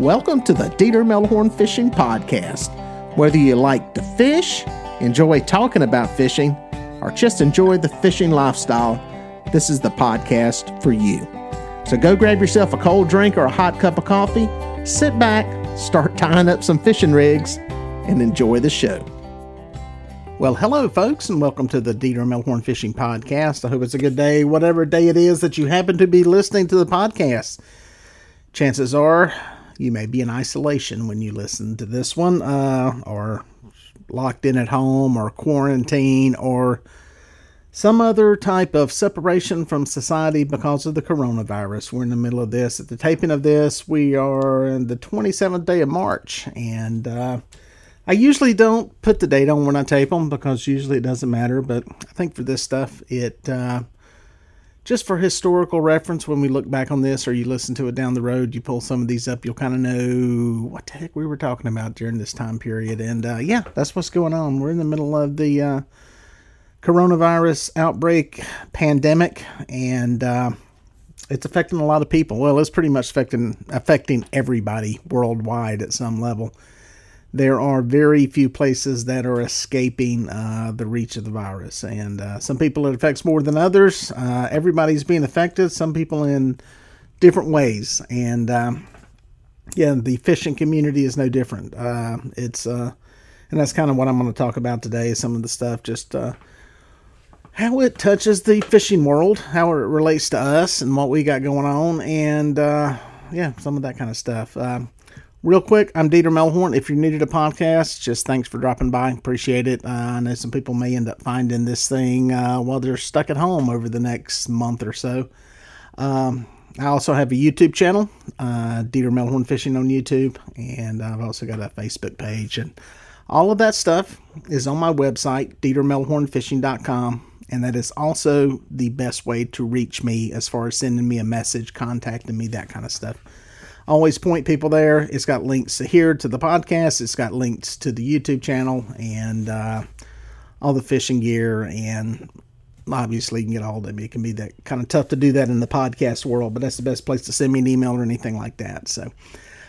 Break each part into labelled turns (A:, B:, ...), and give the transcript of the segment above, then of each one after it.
A: Welcome to the Dieter Melhorn Fishing Podcast. Whether you like to fish, enjoy talking about fishing, or just enjoy the fishing lifestyle, this is the podcast for you. So go grab yourself a cold drink or a hot cup of coffee, sit back, start tying up some fishing rigs, and enjoy the show. Well, hello, folks, and welcome to the Dieter Melhorn Fishing Podcast. I hope it's a good day, whatever day it is that you happen to be listening to the podcast. Chances are you may be in isolation when you listen to this one, uh, or locked in at home, or quarantine, or some other type of separation from society because of the coronavirus. We're in the middle of this. At the taping of this, we are in the 27th day of March, and uh, I usually don't put the date on when I tape them because usually it doesn't matter. But I think for this stuff, it uh, just for historical reference, when we look back on this or you listen to it down the road, you pull some of these up, you'll kind of know what the heck we were talking about during this time period. And uh, yeah, that's what's going on. We're in the middle of the uh, coronavirus outbreak pandemic, and uh, it's affecting a lot of people. Well, it's pretty much affecting affecting everybody worldwide at some level there are very few places that are escaping uh, the reach of the virus. And uh, some people it affects more than others. Uh, everybody's being affected, some people in different ways. And um, yeah, the fishing community is no different. Uh, it's, uh, and that's kind of what I'm going to talk about today some of the stuff, just uh, how it touches the fishing world, how it relates to us, and what we got going on. And yeah, some of that kind of stuff. Um, Real quick, I'm Dieter Melhorn. If you're new to the podcast, just thanks for dropping by. Appreciate it. Uh, I know some people may end up finding this thing uh, while they're stuck at home over the next month or so. Um, I also have a YouTube channel, uh, Dieter Melhorn Fishing on YouTube, and I've also got a Facebook page. And all of that stuff is on my website, DieterMelhornFishing.com. And that is also the best way to reach me as far as sending me a message, contacting me, that kind of stuff always point people there. It's got links here to the podcast. It's got links to the YouTube channel and uh, all the fishing gear. And obviously, you can get all of them. It can be that kind of tough to do that in the podcast world, but that's the best place to send me an email or anything like that. So,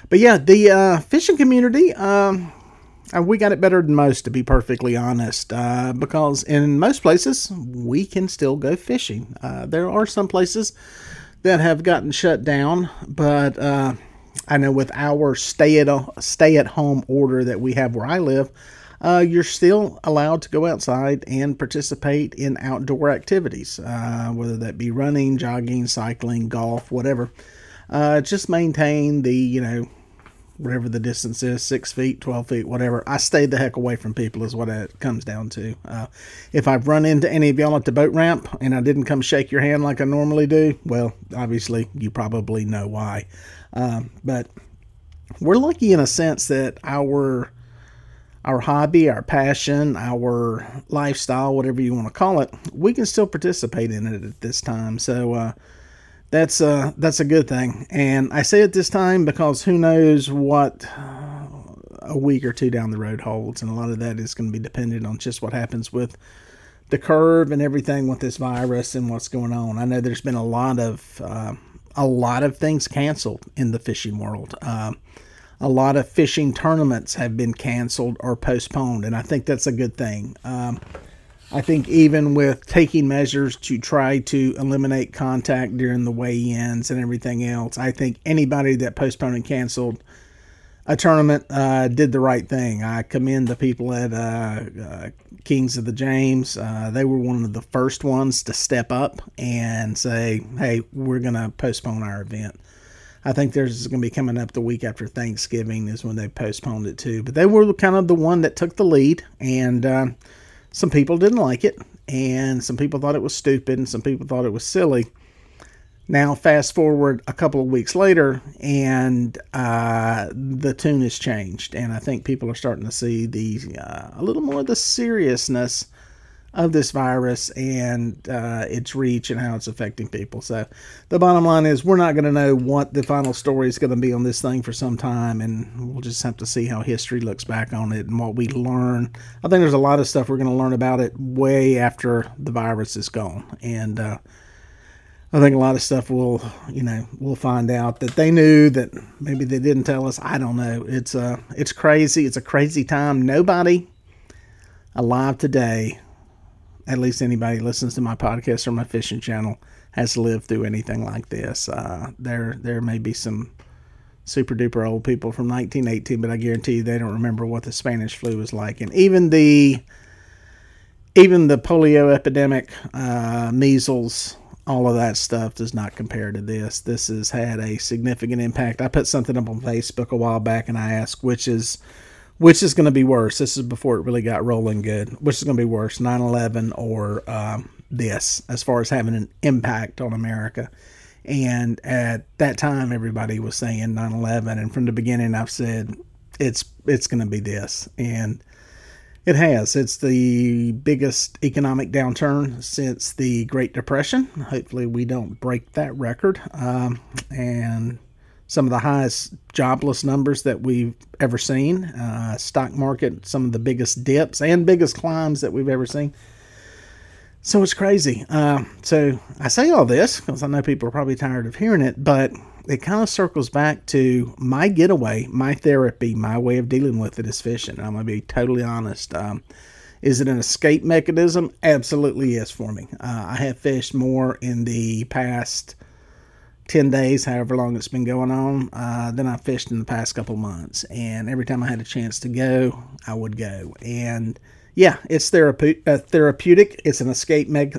A: but yeah, the uh, fishing community. Um, uh, we got it better than most, to be perfectly honest, uh, because in most places we can still go fishing. Uh, there are some places that have gotten shut down, but uh, I know with our stay at stay at home order that we have where I live, uh, you're still allowed to go outside and participate in outdoor activities, uh, whether that be running, jogging, cycling, golf, whatever. Uh, just maintain the you know whatever the distance is, six feet, 12 feet, whatever. I stayed the heck away from people, is what it comes down to. Uh, if I've run into any of y'all at the boat ramp and I didn't come shake your hand like I normally do, well, obviously, you probably know why. Um, but we're lucky in a sense that our our hobby, our passion, our lifestyle, whatever you want to call it, we can still participate in it at this time. So, uh, that's uh that's a good thing. And I say it this time because who knows what a week or two down the road holds, and a lot of that is going to be dependent on just what happens with the curve and everything with this virus and what's going on. I know there's been a lot of uh, a lot of things canceled in the fishing world. Uh, a lot of fishing tournaments have been canceled or postponed, and I think that's a good thing. Um, I think even with taking measures to try to eliminate contact during the weigh-ins and everything else, I think anybody that postponed and canceled a tournament uh, did the right thing. I commend the people at uh, uh, Kings of the James. Uh, they were one of the first ones to step up and say, "Hey, we're going to postpone our event." I think there's going to be coming up the week after Thanksgiving is when they postponed it too. But they were kind of the one that took the lead and uh, some people didn't like it, and some people thought it was stupid, and some people thought it was silly. Now, fast forward a couple of weeks later, and uh, the tune has changed, and I think people are starting to see the uh, a little more of the seriousness of this virus and uh, its reach and how it's affecting people. So, the bottom line is, we're not going to know what the final story is going to be on this thing for some time, and we'll just have to see how history looks back on it and what we learn. I think there's a lot of stuff we're going to learn about it way after the virus is gone. And uh, I think a lot of stuff we'll, you know, we'll find out that they knew that maybe they didn't tell us. I don't know. It's uh, it's crazy. It's a crazy time. Nobody alive today, at least anybody listens to my podcast or my fishing channel, has lived through anything like this. Uh, there, there may be some super duper old people from 1918, but I guarantee you they don't remember what the Spanish flu was like, and even the even the polio epidemic, uh, measles, all of that stuff does not compare to this. This has had a significant impact. I put something up on Facebook a while back and I asked which is which is going to be worse. This is before it really got rolling good. Which is going to be worse, 9/11 or um, this, as far as having an impact on America. And at that time, everybody was saying 9/11, and from the beginning, I've said it's it's going to be this, and it has. It's the biggest economic downturn since the Great Depression. Hopefully, we don't break that record. Um, and some of the highest jobless numbers that we've ever seen. Uh, stock market, some of the biggest dips and biggest climbs that we've ever seen. So it's crazy. Uh, so I say all this because I know people are probably tired of hearing it, but it kind of circles back to my getaway, my therapy, my way of dealing with it is fishing. I'm going to be totally honest. Um, is it an escape mechanism? Absolutely yes for me. Uh, I have fished more in the past 10 days, however long it's been going on, uh, than I fished in the past couple months. And every time I had a chance to go, I would go. And yeah, it's therape- uh, therapeutic. It's an escape me-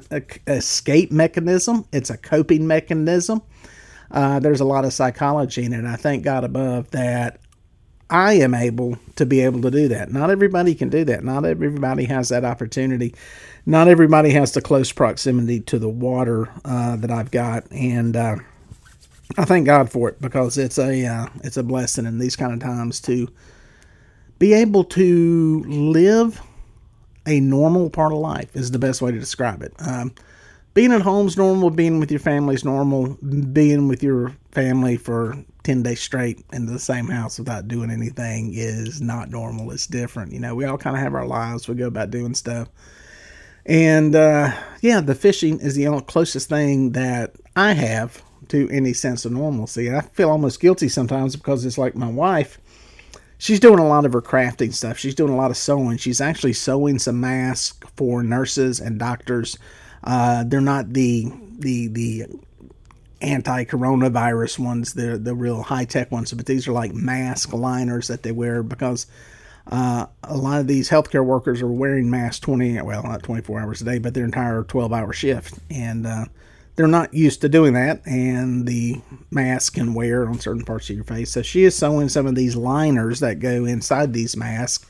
A: escape mechanism. It's a coping mechanism. Uh, there's a lot of psychology in it. I thank God above that I am able to be able to do that. Not everybody can do that. Not everybody has that opportunity. Not everybody has the close proximity to the water uh, that I've got, and uh, I thank God for it because it's a uh, it's a blessing in these kind of times to be able to live a normal part of life is the best way to describe it. Um, being at home's normal, being with your family's normal, being with your family for 10 days straight in the same house without doing anything is not normal. It's different. You know, we all kind of have our lives, we go about doing stuff. And uh, yeah, the fishing is the only closest thing that I have to any sense of normalcy. I feel almost guilty sometimes because it's like my wife she's doing a lot of her crafting stuff. She's doing a lot of sewing. She's actually sewing some masks for nurses and doctors uh, they're not the the the anti-coronavirus ones. They're the real high-tech ones, but these are like mask liners that they wear because uh, a lot of these healthcare workers are wearing masks 20 well not 24 hours a day, but their entire 12-hour shift, and uh, they're not used to doing that. And the mask can wear on certain parts of your face. So she is sewing some of these liners that go inside these masks.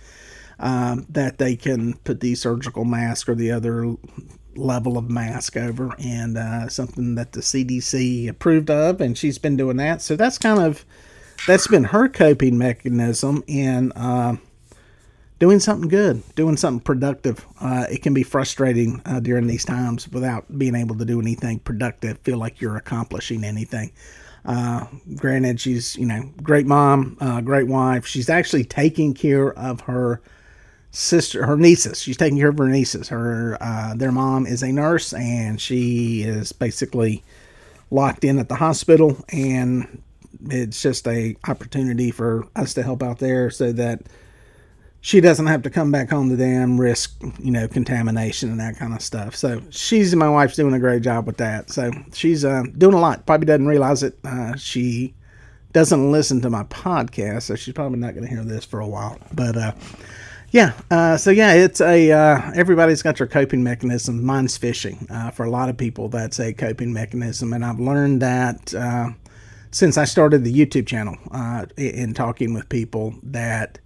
A: Um, that they can put the surgical mask or the other level of mask over and uh, something that the CDC approved of, and she's been doing that. So that's kind of that's been her coping mechanism in uh, doing something good, doing something productive. Uh, it can be frustrating uh, during these times without being able to do anything productive. Feel like you're accomplishing anything. Uh, granted, she's you know great mom, uh, great wife. She's actually taking care of her sister, her nieces. She's taking care of her nieces. Her uh, their mom is a nurse, and she is basically locked in at the hospital. And it's just a opportunity for us to help out there, so that she doesn't have to come back home to them, risk you know contamination and that kind of stuff. So she's my wife's doing a great job with that. So she's uh, doing a lot. Probably doesn't realize it. Uh, she doesn't listen to my podcast, so she's probably not going to hear this for a while. But uh, yeah. Uh, so yeah, it's a uh, everybody's got their coping mechanism. Mine's fishing. Uh, for a lot of people, that's a coping mechanism, and I've learned that since I started the YouTube channel. In talking with people that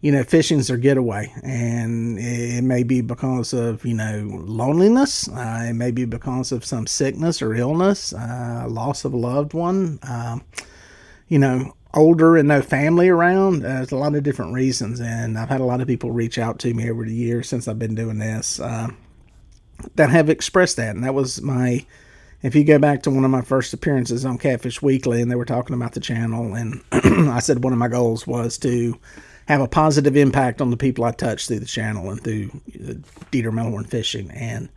A: you know fishing's their getaway, and it may be because of you know loneliness. Uh, it may be because of some sickness or illness, loss of a loved one. you know, older and no family around. Uh, there's a lot of different reasons, and I've had a lot of people reach out to me over the years since I've been doing this uh, that have expressed that, and that was my. If you go back to one of my first appearances on Catfish Weekly, and they were talking about the channel, and I said one of my goals was to have a positive impact on the people I touch through the channel and through Dieter Melhorn Fishing, and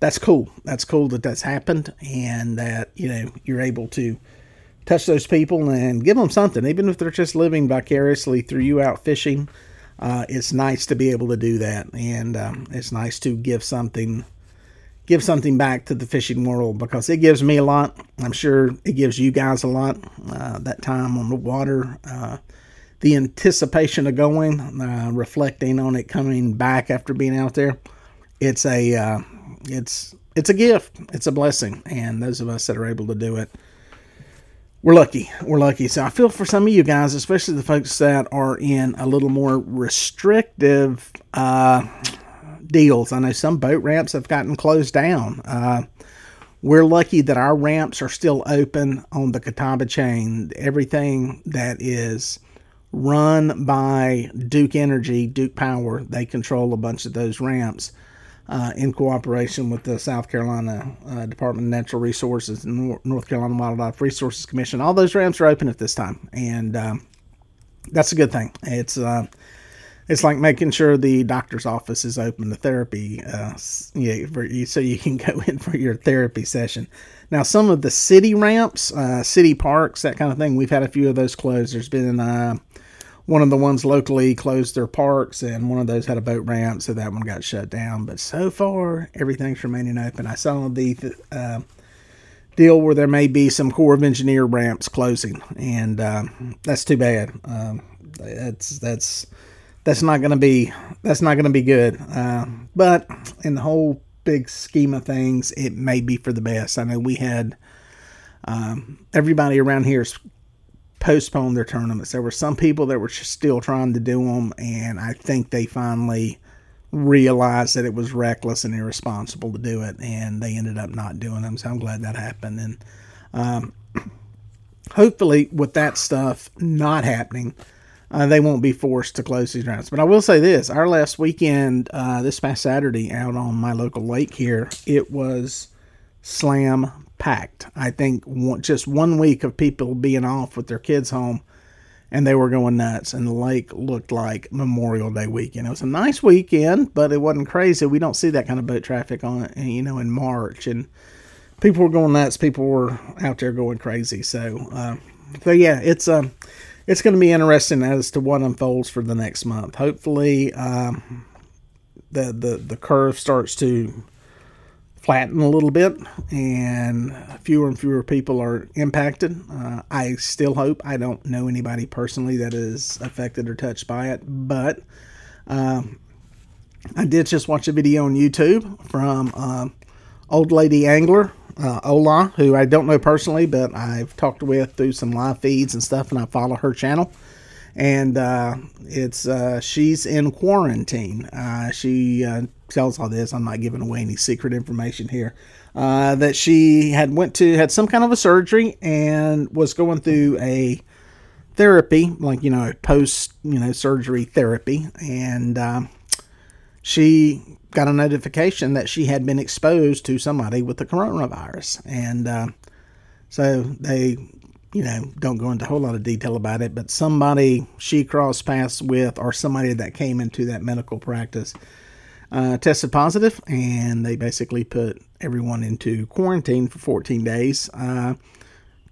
A: that's cool. That's cool that that's happened and that, you know, you're able to touch those people and give them something, even if they're just living vicariously through you out fishing. Uh, it's nice to be able to do that, and um, it's nice to give something, give something back to the fishing world because it gives me a lot. I'm sure it gives you guys a lot. Uh, that time on the water, uh, the anticipation of going, uh, reflecting on it coming back after being out there. It's a uh, it's it's a gift. It's a blessing, and those of us that are able to do it, we're lucky. We're lucky. So I feel for some of you guys, especially the folks that are in a little more restrictive uh, deals. I know some boat ramps have gotten closed down. Uh, we're lucky that our ramps are still open on the Catawba chain. Everything that is run by Duke Energy, Duke Power, they control a bunch of those ramps uh, in cooperation with the South Carolina uh, Department of Natural Resources and North Carolina Wildlife Resources Commission. All those ramps are open at this time, and um, that's a good thing. It's uh, it's like making sure the doctor's office is open to therapy, uh, yeah, for you, so you can go in for your therapy session. Now, some of the city ramps, uh, city parks, that kind of thing, we've had a few of those closed. There's been uh, one of the ones locally closed their parks, and one of those had a boat ramp, so that one got shut down. But so far, everything's remaining open. I saw the uh, deal where there may be some Corps of Engineer ramps closing, and uh, that's too bad. Um, that's that's that's not going to be that's not going to be good. Uh, but in the whole big scheme of things, it may be for the best. I know we had um, everybody around here postponed their tournaments. There were some people that were still trying to do them, and I think they finally realized that it was reckless and irresponsible to do it, and they ended up not doing them. So I'm glad that happened. And um, hopefully, with that stuff not happening, uh, they won't be forced to close these rounds. But I will say this: our last weekend, uh, this past Saturday, out on my local lake here, it was slam packed. I think one, just one week of people being off with their kids home, and they were going nuts. And the lake looked like Memorial Day weekend. It was a nice weekend, but it wasn't crazy. We don't see that kind of boat traffic on you know, in March. And people were going nuts. People were out there going crazy. So, uh, so yeah, it's um, it's going to be interesting as to what unfolds for the next month. Hopefully, um, the the the curve starts to flatten a little bit and fewer and fewer people are impacted. Uh, I still hope, I don't know anybody personally that is affected or touched by it, but um, I did just watch a video on YouTube from uh, Old Lady Angler, uh, Ola, who I don't know personally, but I've talked with through some live feeds and stuff, and I follow her channel and uh, it's uh, she's in quarantine. Uh, she uh, tells all this. I'm not giving away any secret information here. Uh, that she had went to had some kind of a surgery and was going through a therapy, like you know, post you know surgery therapy, and um, she got a notification that she had been exposed to somebody with the coronavirus, and uh, so they you know, don't go into a whole lot of detail about it, but somebody she crossed paths with or somebody that came into that medical practice uh, tested positive, and they basically put everyone into quarantine for 14 days, uh,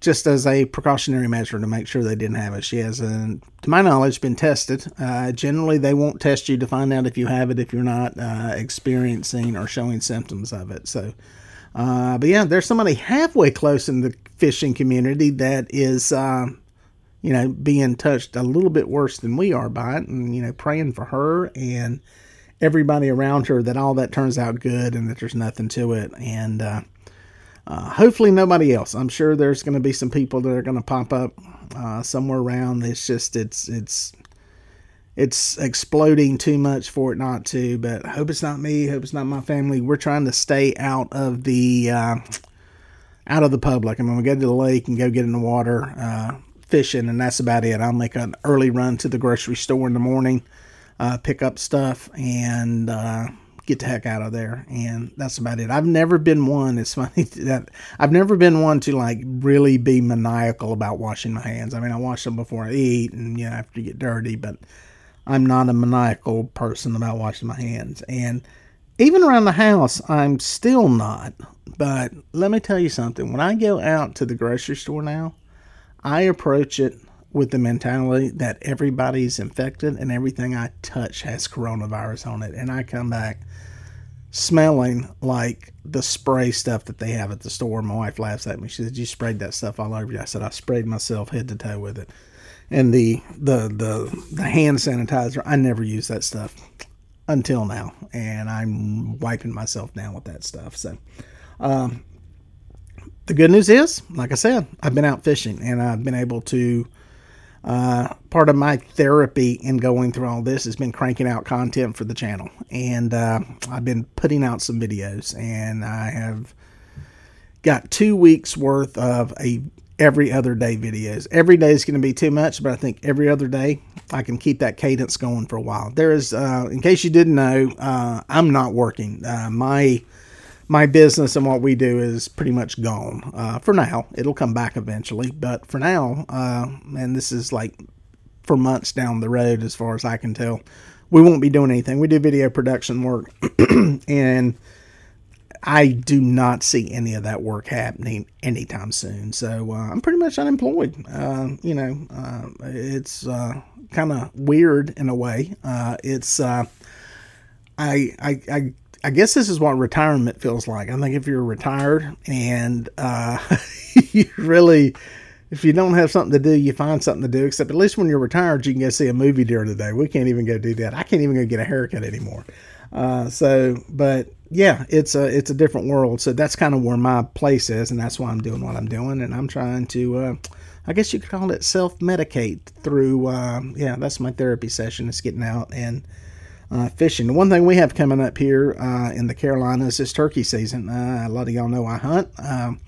A: just as a precautionary measure to make sure they didn't have it. She has, uh, to my knowledge, been tested. Uh, generally, they won't test you to find out if you have it if you're not uh, experiencing or showing symptoms of it. So, uh, but yeah, there's somebody halfway close in the fishing community that is, uh, you know, being touched a little bit worse than we are by it, and you know, praying for her and everybody around her that all that turns out good and that there's nothing to it, and uh, hopefully nobody else. I'm sure there's going to be some people that are going to pop up uh, somewhere around. It's just it's it's it's exploding too much for it not to. But hope it's not me. Hope it's not my family. We're trying to stay out of the uh, out of the public. I mean, we go to the lake and go get in the water uh, fishing, and that's about it. I'll make an early run to the grocery store in the morning, uh, pick up stuff, and uh, get the heck out of there. And that's about it. I've never been one. It's funny that I've never been one to like really be maniacal about washing my hands. I mean, I wash them before I eat, and you know, after you get dirty, but I'm not a maniacal person about washing my hands. And
B: even around the house, I'm still not. But let me tell you something. When I go out to the grocery store now, I approach it with the mentality that everybody's infected and everything I touch has coronavirus on it. And I come back smelling like the spray stuff that they have at the store. My wife laughs at me. She said, "You sprayed that stuff all over you." I said, "I sprayed myself head to toe with it." And the the the the hand sanitizer, I never use that stuff until now, and I'm wiping myself down with that stuff. So, um, the good news is, like I said, I've been out fishing and I've been able to uh, part of my therapy in going through all this has been cranking out content for the channel, and uh, I've been putting out some videos, and I have got two weeks worth of a every other day videos. Every day is going to be too much, but I think every other day I can keep that cadence going for a while. There is, uh, in case you didn't know, uh, I'm not working. Uh, my my business and what we do is pretty much gone uh, for now. It'll come back eventually, but for now, uh, and this is like for months down the road, as far as I can tell, we won't be doing anything. We do video production work, and I do not see any of that work happening anytime soon. So uh, I'm pretty much unemployed. Uh, you know, uh, it's uh, kind of weird in a way. it's I, I I I guess this is what retirement feels like. I think if you're retired and uh, you really, if you don't have something to do, you find something to do. Except at least when you're retired, you can go see a movie during the day. We can't even go do that. I can't even go get a haircut anymore. Uh, so, but yeah, it's a it's a different world. So that's kind of where my place is, and that's why I'm doing what I'm doing, and I'm trying to. Uh, I guess you could call it self medicate through. Um, yeah, that's my therapy session. It's getting out and uh, fishing. One thing we have coming up here uh, in the Carolinas is turkey season. Uh, a lot of y'all know I hunt. Um,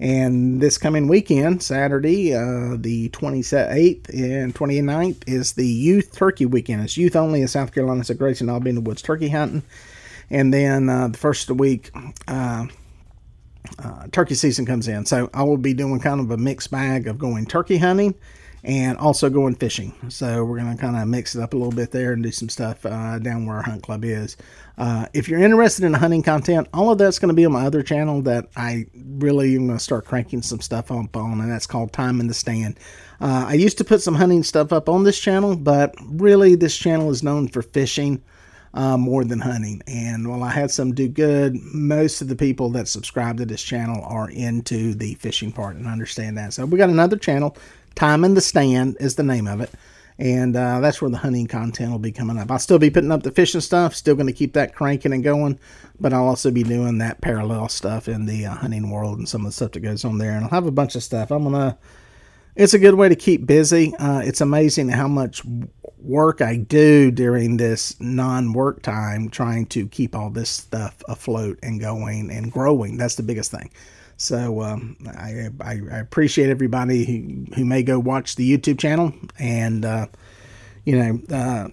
B: and this coming weekend, Saturday, uh, the 28th and 29th, is the Youth Turkey Weekend. It's youth only in South Carolina. It's a Grayson I'll be in the woods turkey hunting. And then uh, the first of the week, uh, turkey season comes in. So I will be doing kind of a mixed bag of going turkey hunting and also going fishing. So we're going to kind of mix it up a little bit there and do some stuff uh, down where our hunt club is. Uh, if you're interested in hunting content, all of that's going to be on my other channel that I really am going to start cranking some stuff up on, and that's called Time in the Stand. Uh, I used to put some hunting stuff up on this channel, but really this channel is known for fishing. Uh, more than hunting. And while I had some do good, most of the people that subscribe to this channel are into the fishing part and understand that. So we got another channel Time in the Stand is the name of it. And uh, that's where the hunting content will be coming up. I'll still be putting up the fishing stuff, still going to keep that cranking and going, but I'll also be doing that parallel stuff in the uh, hunting world and some of the stuff that goes on there. And I'll have a bunch of stuff. I'm going to, it's a good way to keep busy. Uh, it's amazing how much work I do during this non work time trying to keep all this stuff afloat and going and growing. That's the biggest thing. So um, I, I, I, appreciate everybody who, who may go watch the YouTube channel, and uh, you know uh,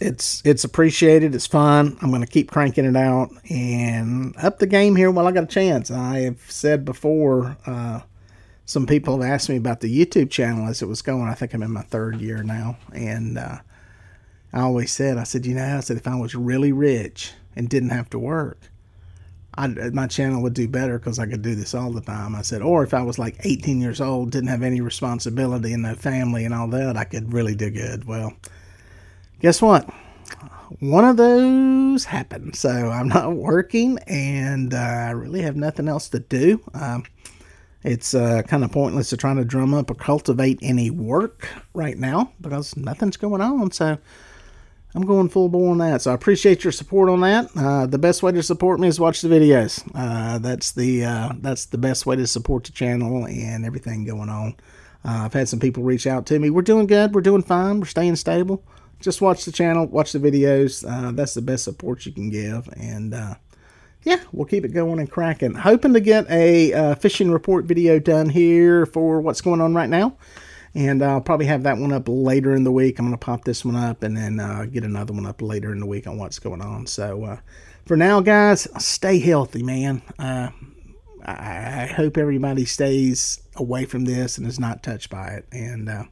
B: it's it's appreciated. It's fun. I'm going to keep cranking it out and up the game here while I got a chance. I have said before. Uh, some people have asked me about the YouTube channel as it was going. I think I'm in my third year now, and uh, I always said, I said, you know, I said if I was really rich and didn't have to work, I, my channel would do better because I could do this all the time. I said, or if I was like 18 years old, didn't have any responsibility and no family and all that, I could really do good. Well, guess what? One of those happened. So I'm not working and uh, I really have nothing else to do. Um, it's uh, kind of pointless to try to drum up or cultivate any work right now because nothing's going on. So I'm going full bore on that. So I appreciate your support on that. Uh, the best way to support me is watch the videos. Uh, that's the uh, that's the best way to support the channel and everything going on. Uh, I've had some people reach out to me. We're doing good. We're doing fine. We're staying stable. Just watch the channel. Watch the videos. Uh, that's the best support you can give. And uh, yeah, we'll keep it going and cracking. Hoping to get a fishing report video done here for what's going on right now and I'll probably have that one up later in the week. I'm going to pop this one up and then uh, get another one up later in the week on what's going on. So uh, for now, guys, stay healthy, man. Uh, I hope everybody stays away from this and is not touched by it. And uh,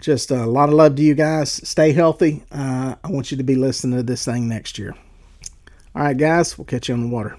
B: just a lot of love to you guys. Stay healthy. Uh, I want you to be listening to this thing next year. All right, guys, we'll catch you on the water.